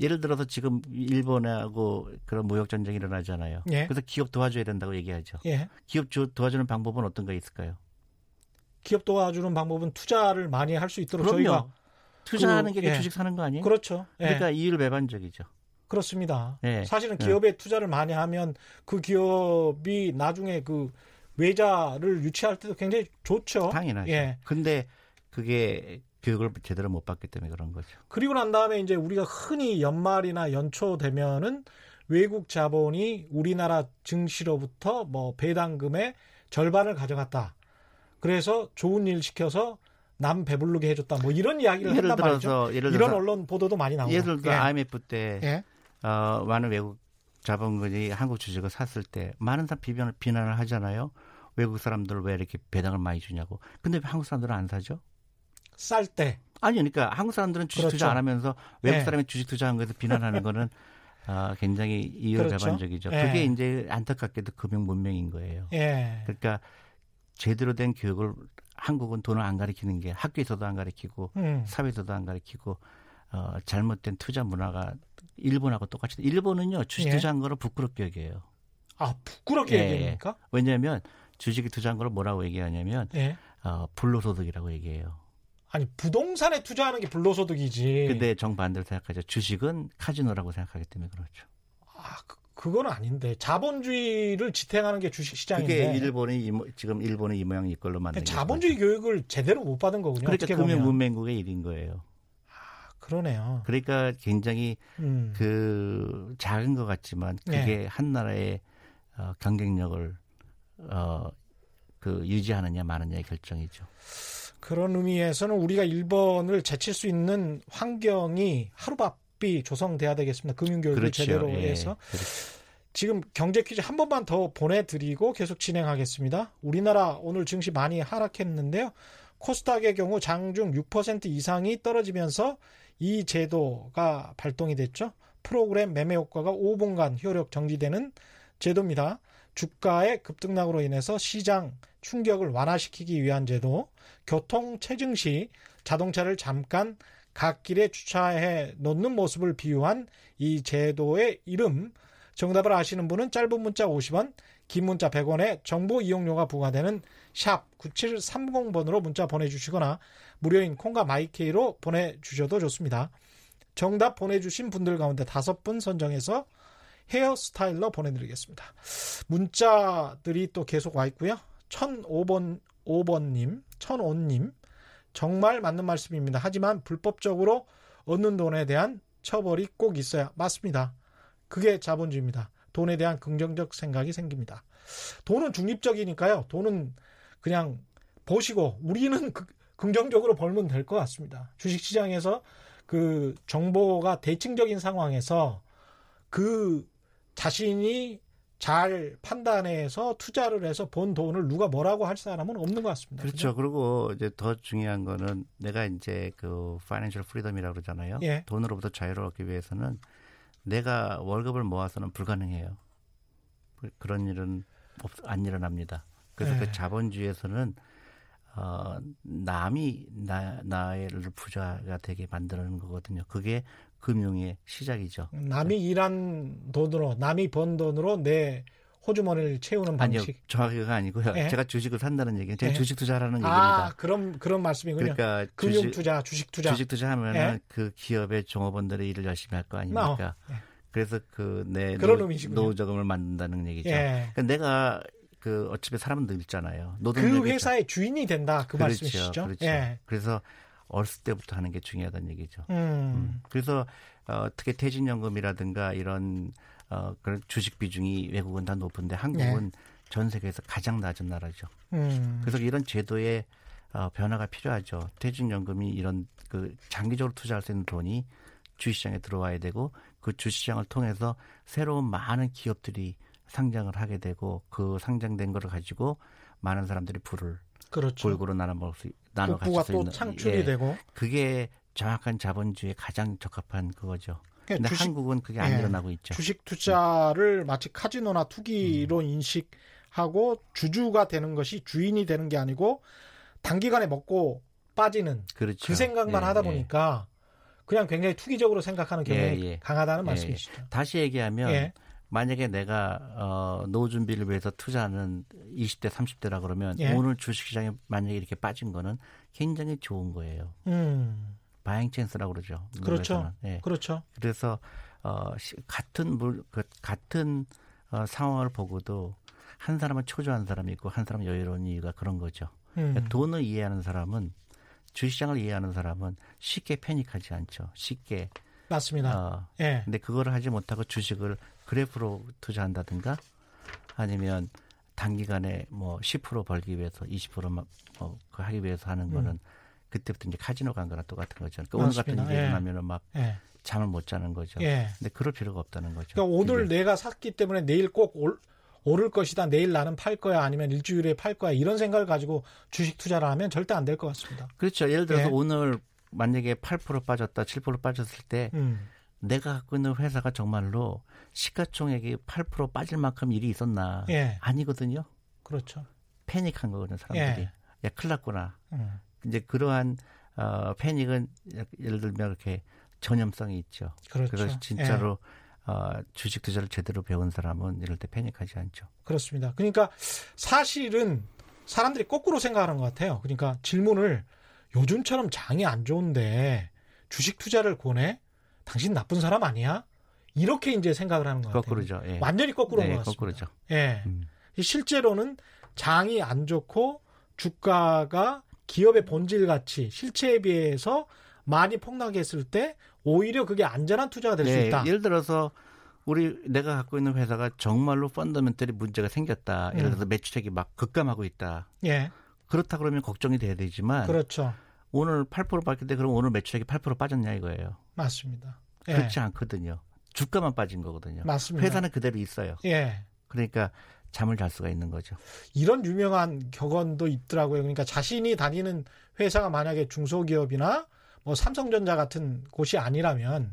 예를 들어서 지금 일본하고 그런 무역 전쟁이 일어나잖아요. 예. 그래서 기업 도와줘야 된다고 얘기하죠. 예. 기업 도와주는 방법은 어떤 거 있을까요? 기업 도와주는 방법은 투자를 많이 할 수 있도록 그럼요. 저희가 투자하는 그, 게 예. 주식 사는 거 아니에요? 그렇죠. 예. 그러니까 이율 배반적이죠. 그렇습니다. 예. 사실은 기업에 투자를 많이 하면 그 기업이 나중에 그 외자를 유치할 때도 굉장히 좋죠. 당연하죠. 예. 근데 그게 교육을 제대로 못 받기 때문에 그런 거죠. 그리고 난 다음에 이제 우리가 흔히 연말이나 연초 되면은 외국 자본이 우리나라 증시로부터 뭐 배당금의 절반을 가져갔다. 그래서 좋은 일 시켜서 남 배부르게 해줬다. 뭐 이런 이야기를 예를 한단 들어서, 말이죠. 예를 들어서, 이런 언론 보도도 많이 나오고. 예를 들어 예. IMF 때 예. 어, 많은 외국 자본군이 한국 주식을 샀을 때 많은 사람 비난을, 비난을 하잖아요. 외국 사람들 왜 이렇게 배당을 많이 주냐고. 근데 왜 한국 사람들은 안 사죠? 쌀 때. 아니, 그러니까 한국 사람들은 주식 그렇죠. 투자 안 하면서 외국 네. 사람이 주식 투자한 거에서 비난하는 거는 아, 굉장히 이율배반적이죠. 그렇죠. 그게 네. 이제 안타깝게도 금융 문명인 거예요. 네. 그러니까 제대로 된 교육을 한국은 돈을 안 가르치는 게 학교에서도 안 가르치고 음. 사회에서도 안 가르치고 어, 잘못된 투자 문화가 일본하고 똑같이 일본은요 주식 예. 투자한 거를 부끄럽게 여겨요. 아 부끄럽게 예. 얘기합니까? 왜냐하면 주식이 투자한 거를 뭐라고 얘기하냐면 예. 어, 불로소득이라고 얘기해요. 아니 부동산에 투자하는 게 불로소득이지. 근데 정반대로 생각하죠. 주식은 카지노라고 생각하기 때문에 그렇죠. 아 그, 그건 아닌데 자본주의를 지탱하는 게 주식 시장인데. 그게 일본이 지금 일본의 이 모양 이걸로 만든. 자본주의 거죠. 교육을 제대로 못 받은 거군요. 그러니까 금융 문맹국의 일인 거예요. 아 그러네요. 그러니까 굉장히 음. 그 작은 것 같지만 그게 네. 한 나라의 어, 경쟁력을 어, 그 유지하느냐 마느냐의 결정이죠. 그런 의미에서는 우리가 일본을 제칠 수 있는 환경이 하루바삐 조성돼야 되겠습니다. 금융교육을 그렇죠. 제대로 예. 해서. 그렇죠. 지금 경제 퀴즈 한 번만 더 보내드리고 계속 진행하겠습니다. 우리나라 오늘 증시 많이 하락했는데요. 코스닥의 경우 장중 6% 이상이 떨어지면서 이 제도가 발동이 됐죠. 프로그램 매매 효과가 5분간 효력 정지되는 제도입니다. 주가의 급등락으로 인해서 시장 충격을 완화시키기 위한 제도, 교통 체증 시 자동차를 잠깐 갓길에 주차해 놓는 모습을 비유한 이 제도의 이름, 정답을 아시는 분은 짧은 문자 50원, 긴 문자 100원에 정보 이용료가 부과되는 샵 9730번으로 문자 보내주시거나 무료인 콩과 마이케이로 보내주셔도 좋습니다. 정답 보내주신 분들 가운데 다섯 분 선정해서 헤어스타일러 보내드리겠습니다. 문자들이 또 계속 와 있고요. 1005번, 5번님, 1005님, 정말 맞는 말씀입니다. 하지만 불법적으로 얻는 돈에 대한 처벌이 꼭 있어야 맞습니다. 그게 자본주의입니다. 돈에 대한 긍정적 생각이 생깁니다. 돈은 중립적이니까요. 돈은 그냥 보시고 우리는 그, 긍정적으로 벌면 될 것 같습니다. 주식시장에서 그 정보가 대칭적인 상황에서 그 자신이 잘 판단해서 투자를 해서 번 돈을 누가 뭐라고 할 사람은 없는 것 같습니다. 그렇죠. 그죠? 그리고 이제 더 중요한 거는 내가 이제 그 financial freedom이라고 그러잖아요. 예. 돈으로부터 자유를 얻기 위해서는 내가 월급을 모아서는 불가능해요. 그런 일은 안 일어납니다. 그래서 그 예. 그 자본주의에서는 어, 남이 나, 나를 부자가 되게 만드는 거거든요. 그게 금융의 시작이죠. 남이 일한 돈으로, 남이 번 돈으로 내 호주머니를 채우는 방식. 아니요, 정확히가 아니고요. 예? 제가 주식을 산다는 얘기는 제가 예? 주식 투자라는 아, 얘기입니다. 그럼 그런 말씀이군요. 그러니까 금융 투자, 주식 투자. 주식 투자하면은 예? 그 기업의 종업원들이 일을 열심히 할 거 아닙니까? 어, 그래서 그내 노후 자금을 만든다는 얘기죠. 예. 그러니까 내가 그 어차피 사람들 있잖아요. 그 회사의 주인이 된다 그 그렇죠, 말씀이시죠? 그렇죠. 예. 그래서 어렸을 때부터 하는 게 중요하다는 얘기죠. 음. 음. 그래서 어, 특히 퇴직연금이라든가 이런 어, 그런 주식 비중이 외국은 다 높은데 한국은 네. 전 세계에서 가장 낮은 나라죠. 음. 그래서 이런 제도의 어, 변화가 필요하죠. 퇴직연금이 이런 그 장기적으로 투자할 수 있는 돈이 주식시장에 들어와야 되고 그 주식시장을 통해서 새로운 많은 기업들이 상장을 하게 되고 그 상장된 거를 가지고 많은 사람들이 부를 그렇죠. 골고루 나눠 먹을 수 나눠 가질 수 있는 창출이 예, 되고 그게 정확한 자본주의에 가장 적합한 그거죠. 그러니까 근데 주식, 한국은 그게 안 예, 일어나고 있죠. 주식 투자를 마치 카지노나 투기로 음. 인식하고 주주가 되는 것이 주인이 되는 게 아니고 단기간에 먹고 빠지는 그렇죠. 그 생각만 예, 하다 예. 보니까 그냥 굉장히 투기적으로 생각하는 경향이 예, 예. 강하다는 말씀이시죠. 다시 얘기하면 만약에 내가 어, 노후 준비를 위해서 투자하는 20대, 30대라 그러면 예. 오늘 주식시장에 만약에 이렇게 빠진 거는 굉장히 좋은 거예요. 음. buying chance라고 그러죠. 그렇죠. 예. 그렇죠. 그래서 어, 시, 같은 물, 그, 같은 어, 상황을 보고도 한 사람은 초조한 사람이 있고 한 사람은 여유로운 이유가 그런 거죠. 음. 그러니까 돈을 이해하는 사람은 주식시장을 이해하는 사람은 쉽게 패닉하지 않죠. 쉽게 맞습니다. 어, 예. 근데 그거를 하지 못하고 주식을 그래프로 투자한다든가 아니면 단기간에 뭐 10% 벌기 위해서 20%뭐 그 하기 위해서 하는 거는 음. 그때부터 이제 카지노 간 거랑 똑같은 거죠. 그러니까 오늘 같은 일이 예. 일어나면은 막 예. 잠을 못 자는 거죠. 예. 근데 그럴 필요가 없다는 거죠. 그러니까 오늘 이게. 내가 샀기 때문에 내일 꼭 올, 오를 것이다. 내일 나는 팔 거야. 아니면 일주일에 팔 거야. 이런 생각을 가지고 주식 투자를 하면 절대 안 될 것 같습니다. 그렇죠. 예를 들어서 예. 오늘 만약에 8% 빠졌다, 7% 빠졌을 때 음. 내가 갖고 있는 회사가 정말로 시가총액이 8% 빠질 만큼 일이 있었나? 예. 아니거든요. 그렇죠. 패닉한 거거든요, 사람들이. 예. 야, 큰일 났구나. 음. 이제 그러한 어, 패닉은 예를 들면 이렇게 전염성이 있죠. 그렇죠. 그래서 진짜로 예. 어, 주식 투자를 제대로 배운 사람은 이럴 때 패닉하지 않죠. 그렇습니다. 그러니까 사실은 사람들이 거꾸로 생각하는 것 같아요. 그러니까 질문을 요즘처럼 장이 안 좋은데 주식 투자를 권해? 당신 나쁜 사람 아니야? 이렇게 이제 생각을 하는 것 같아요. 거꾸로죠. 예. 완전히 거꾸로인 네, 것 같습니다. 거꾸로죠. 예. 음. 실제로는 장이 안 좋고 주가가 기업의 본질 가치 실체에 비해서 많이 폭락했을 때 오히려 그게 안전한 투자가 될수 네, 있다. 예를 들어서 우리 내가 갖고 있는 회사가 정말로 펀더멘털이 문제가 생겼다. 예를 음. 들어서 매출액이 막 급감하고 있다. 예. 그렇다 그러면 걱정이 돼야 되지만 그렇죠. 오늘 8% 빠질 때 그럼 오늘 매출액이 8% 빠졌냐 이거예요. 맞습니다. 예. 그렇지 않거든요. 주가만 빠진 거거든요. 맞습니다. 회사는 그대로 있어요. 예. 그러니까 잠을 잘 수가 있는 거죠. 이런 유명한 격언도 있더라고요. 그러니까 자신이 다니는 회사가 만약에 중소기업이나 뭐 삼성전자 같은 곳이 아니라면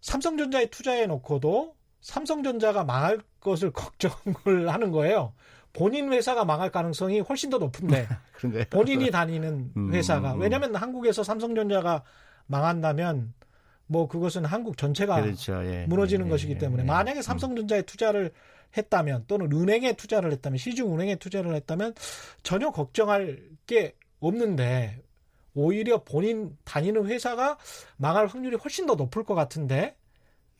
삼성전자에 투자해 놓고도 삼성전자가 망할 것을 걱정을 하는 거예요. 본인 회사가 망할 가능성이 훨씬 더 높은데 본인이 다니는 음, 회사가 음, 음. 왜냐하면 한국에서 삼성전자가 망한다면 뭐 그것은 한국 전체가 그렇죠. 예. 무너지는 예. 것이기 때문에 예. 만약에 음. 삼성전자에 투자를 했다면 또는 은행에 투자를 했다면 시중 은행에 투자를 했다면 전혀 걱정할 게 없는데 오히려 본인 다니는 회사가 망할 확률이 훨씬 더 높을 것 같은데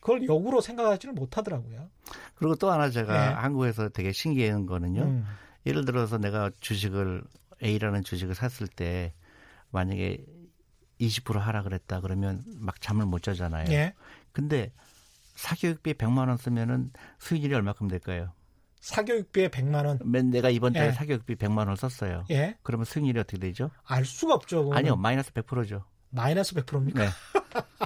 그걸 역으로 생각하지는 못하더라고요. 그리고 또 하나 제가 네. 한국에서 되게 신기한 거는요. 음. 예를 들어서 내가 주식을 A라는 주식을 샀을 때 만약에 20% 하라 그랬다 그러면 막 잠을 못 자잖아요. 예. 근데 사교육비 100만 원 쓰면은 수익률이 얼마큼 될까요? 사교육비에 100만 원. 맨 내가 이번 달에 예. 사교육비 100만 원을 썼어요. 예. 그러면 수익률이 어떻게 되죠? 알 수가 없죠. 그거는. 아니요, 마이너스 100%죠. 마이너스 100%입니까? 네.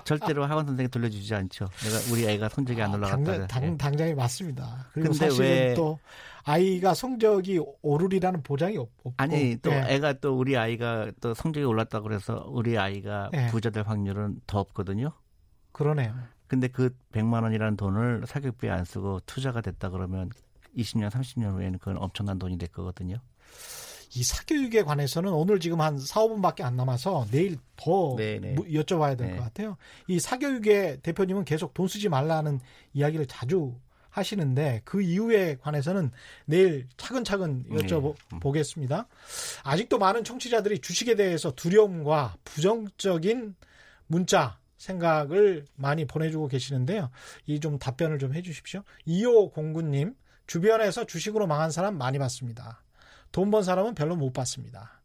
절대로 학원 선생님 돌려주지 않죠. 내가 우리 애가 성적이 안 올라갔다. 당장, 당, 당장이 맞습니다. 그리고 사실은 왜- 또 아이가 성적이 오르리라는 보장이 없, 고 아니 또 예. 애가 또 우리 아이가 또 성적이 올랐다 그래서 우리 아이가 예. 부자 될 확률은 더 없거든요. 그러네요. 근데 그 100만 원이라는 돈을 사교육비에 안 쓰고 투자가 됐다 그러면 20년, 30년 후에는 그건 엄청난 돈이 될 거거든요. 이 사교육에 관해서는 오늘 지금 한 4, 5분밖에 안 남아서 내일 더 네네. 무- 여쭤봐야 될것 네. 같아요. 이 사교육의 대표님은 계속 돈 쓰지 말라는 이야기를 자주 하시는데 그 이유에 관해서는 내일 차근차근 네. 여쭤보겠습니다. 아직도 많은 청취자들이 주식에 대해서 두려움과 부정적인 문자 생각을 많이 보내주고 계시는데요. 이 좀 답변을 좀 해주십시오. 2509님 주변에서 주식으로 망한 사람 많이 봤습니다. 돈 번 사람은 별로 못 봤습니다.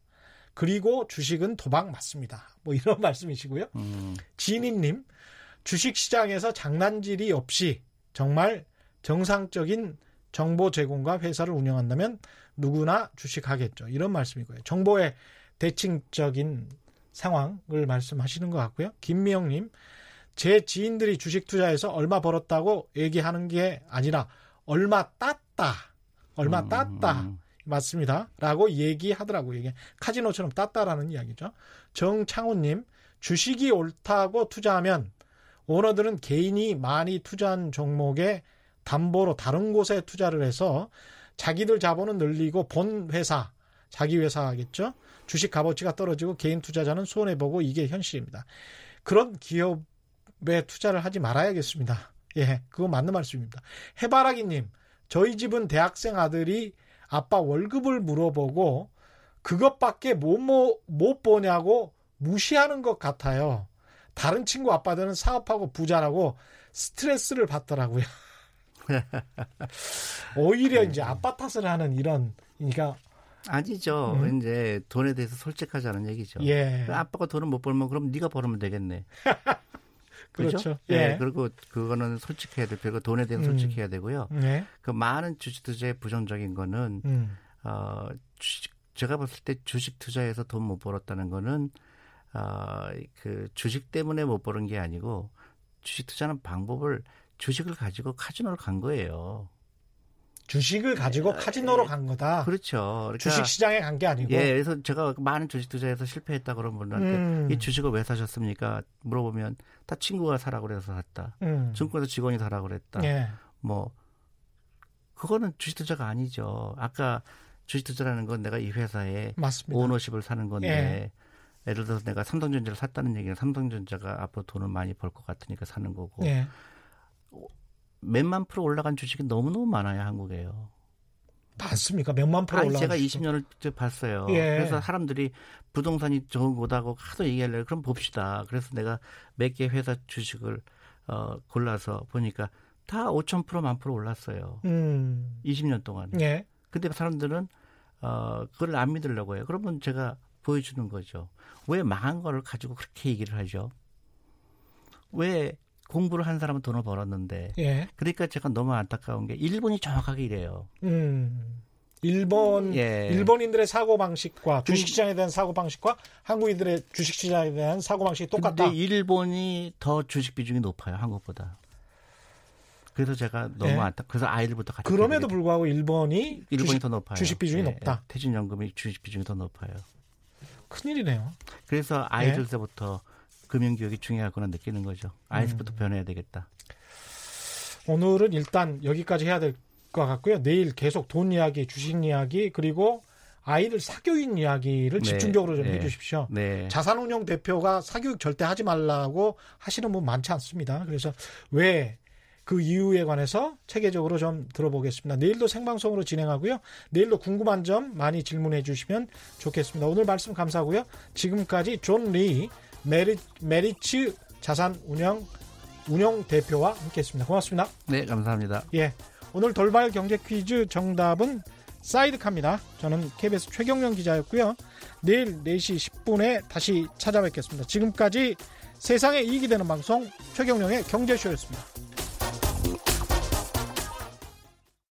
그리고 주식은 도박 맞습니다. 뭐 이런 말씀이시고요. 음, 지니님, 주식 시장에서 장난질이 없이 정말 정상적인 정보 제공과 회사를 운영한다면 누구나 주식하겠죠. 이런 말씀이고요. 정보의 대칭적인 상황을 말씀하시는 것 같고요. 김미영님, 제 지인들이 주식 투자해서 얼마 벌었다고 얘기하는 게 아니라 얼마 땄다. 얼마 음, 땄다. 음. 맞습니다. 라고 얘기하더라고요. 이게 카지노처럼 땄다라는 이야기죠. 정창훈님, 주식이 옳다고 투자하면 오너들은 개인이 많이 투자한 종목에 담보로 다른 곳에 투자를 해서 자기들 자본은 늘리고 본 회사, 자기 회사겠죠. 주식 값어치가 떨어지고 개인 투자자는 손해보고 이게 현실입니다. 그런 기업에 투자를 하지 말아야겠습니다. 예, 그거 맞는 말씀입니다. 해바라기님, 저희 집은 대학생 아들이 아빠 월급을 물어보고 그것밖에 못, 못, 못 보냐고 무시하는 것 같아요. 다른 친구 아빠들은 사업하고 부자라고 스트레스를 받더라고요. 오히려 이제 아빠 탓을 하는 이런, 그러니까, 아니죠. 음. 이제 돈에 대해서 솔직하자는 얘기죠. 예. 아빠가 돈을 못 벌면 그럼 네가 벌으면 되겠네. 그죠? 그렇죠. 예. 예. 그리고 그거는 솔직해야 될 그리고 돈에 대해서 음. 솔직해야 되고요. 예. 그 많은 주식 투자의 부정적인 거는 음. 어 주식 제가 봤을 때 주식 투자해서 돈 못 벌었다는 거는 어그 주식 때문에 못 버는 게 아니고 주식 투자는 방법을 주식을 가지고 카지노를 간 거예요. 주식을 가지고 카지노로 간 거다. 그렇죠. 그러니까 주식 시장에 간 게 아니고. 예, 그래서 제가 많은 주식 투자에서 실패했다 그런 분들한테 음. 이 주식을 왜 사셨습니까? 물어보면 다 친구가 사라 그래서 샀다. 음. 증권에서 직원이 사라 그랬다. 예. 뭐 그거는 주식 투자가 아니죠. 아까 주식 투자라는 건 내가 이 회사에 맞습니다. 오너십을 사는 건데 예 를 들어서 내가 삼성전자를 샀다는 얘기는 삼성전자가 앞으로 돈을 많이 벌 것 같으니까 사는 거고 예. 몇만 프로 올라간 주식이 너무너무 많아요 한국에요. 맞습니까? 몇만 프로 올라가 제가 20년을 직접 봤어요. 예. 그래서 사람들이 부동산이 좋은 거다고 하도 얘기하려고 그럼 봅시다. 그래서 내가 몇 개 회사 주식을 어 골라서 보니까 다 5천 프로 만 프로 올랐어요. 음. 20년 동안. 예. 근데 사람들은 어 그걸 안 믿으려고 해요. 그러면 제가 보여주는 거죠. 왜 망한 거를 가지고 그렇게 얘기를 하죠? 왜 공부를 한 사람은 돈을 벌었는데 예. 그러니까 제가 너무 안타까운 게 일본이 정확하게 이래요. 음. 일본 예. 일본인들의 사고 방식과 주식 시장에 대한 사고 방식과 한국인들의 주식 시장에 대한 사고 방식이 똑같다. 근데 일본이 더 주식 비중이 높아요 한국보다. 그래서 제가 너무 예. 안타. 그래서 아이들부터 같이. 그럼에도 불구하고 일본이 돼. 일본이 주식, 더 높아요. 주식 비중이 예, 높다. 예. 퇴직연금이 주식 비중이 더 높아요. 큰일이네요. 그래서 아이들 때부터 금융교육이 중요하구나 느끼는 거죠. 아이들부터 음. 변해야 되겠다. 오늘은 일단 여기까지 해야 될 것 같고요. 내일 계속 돈 이야기, 주식 이야기 그리고 아이들 사교육 이야기를 네, 집중적으로 좀 네. 해주십시오. 네. 자산운용 대표가 사교육 절대 하지 말라고 하시는 분 많지 않습니다. 그래서 왜 그 이유에 관해서 체계적으로 좀 들어보겠습니다. 내일도 생방송으로 진행하고요. 내일도 궁금한 점 많이 질문해 주시면 좋겠습니다. 오늘 말씀 감사하고요. 지금까지 존 리 메리, 메리츠 자산운용 운용 대표와 함께했습니다. 고맙습니다. 네, 감사합니다. 예, 오늘 돌발 경제 퀴즈 정답은 사이드카입니다. 저는 KBS 최경영 기자였고요. 내일 4시 10분에 다시 찾아뵙겠습니다. 지금까지 세상에 이익이 되는 방송 최경영의 경제쇼였습니다.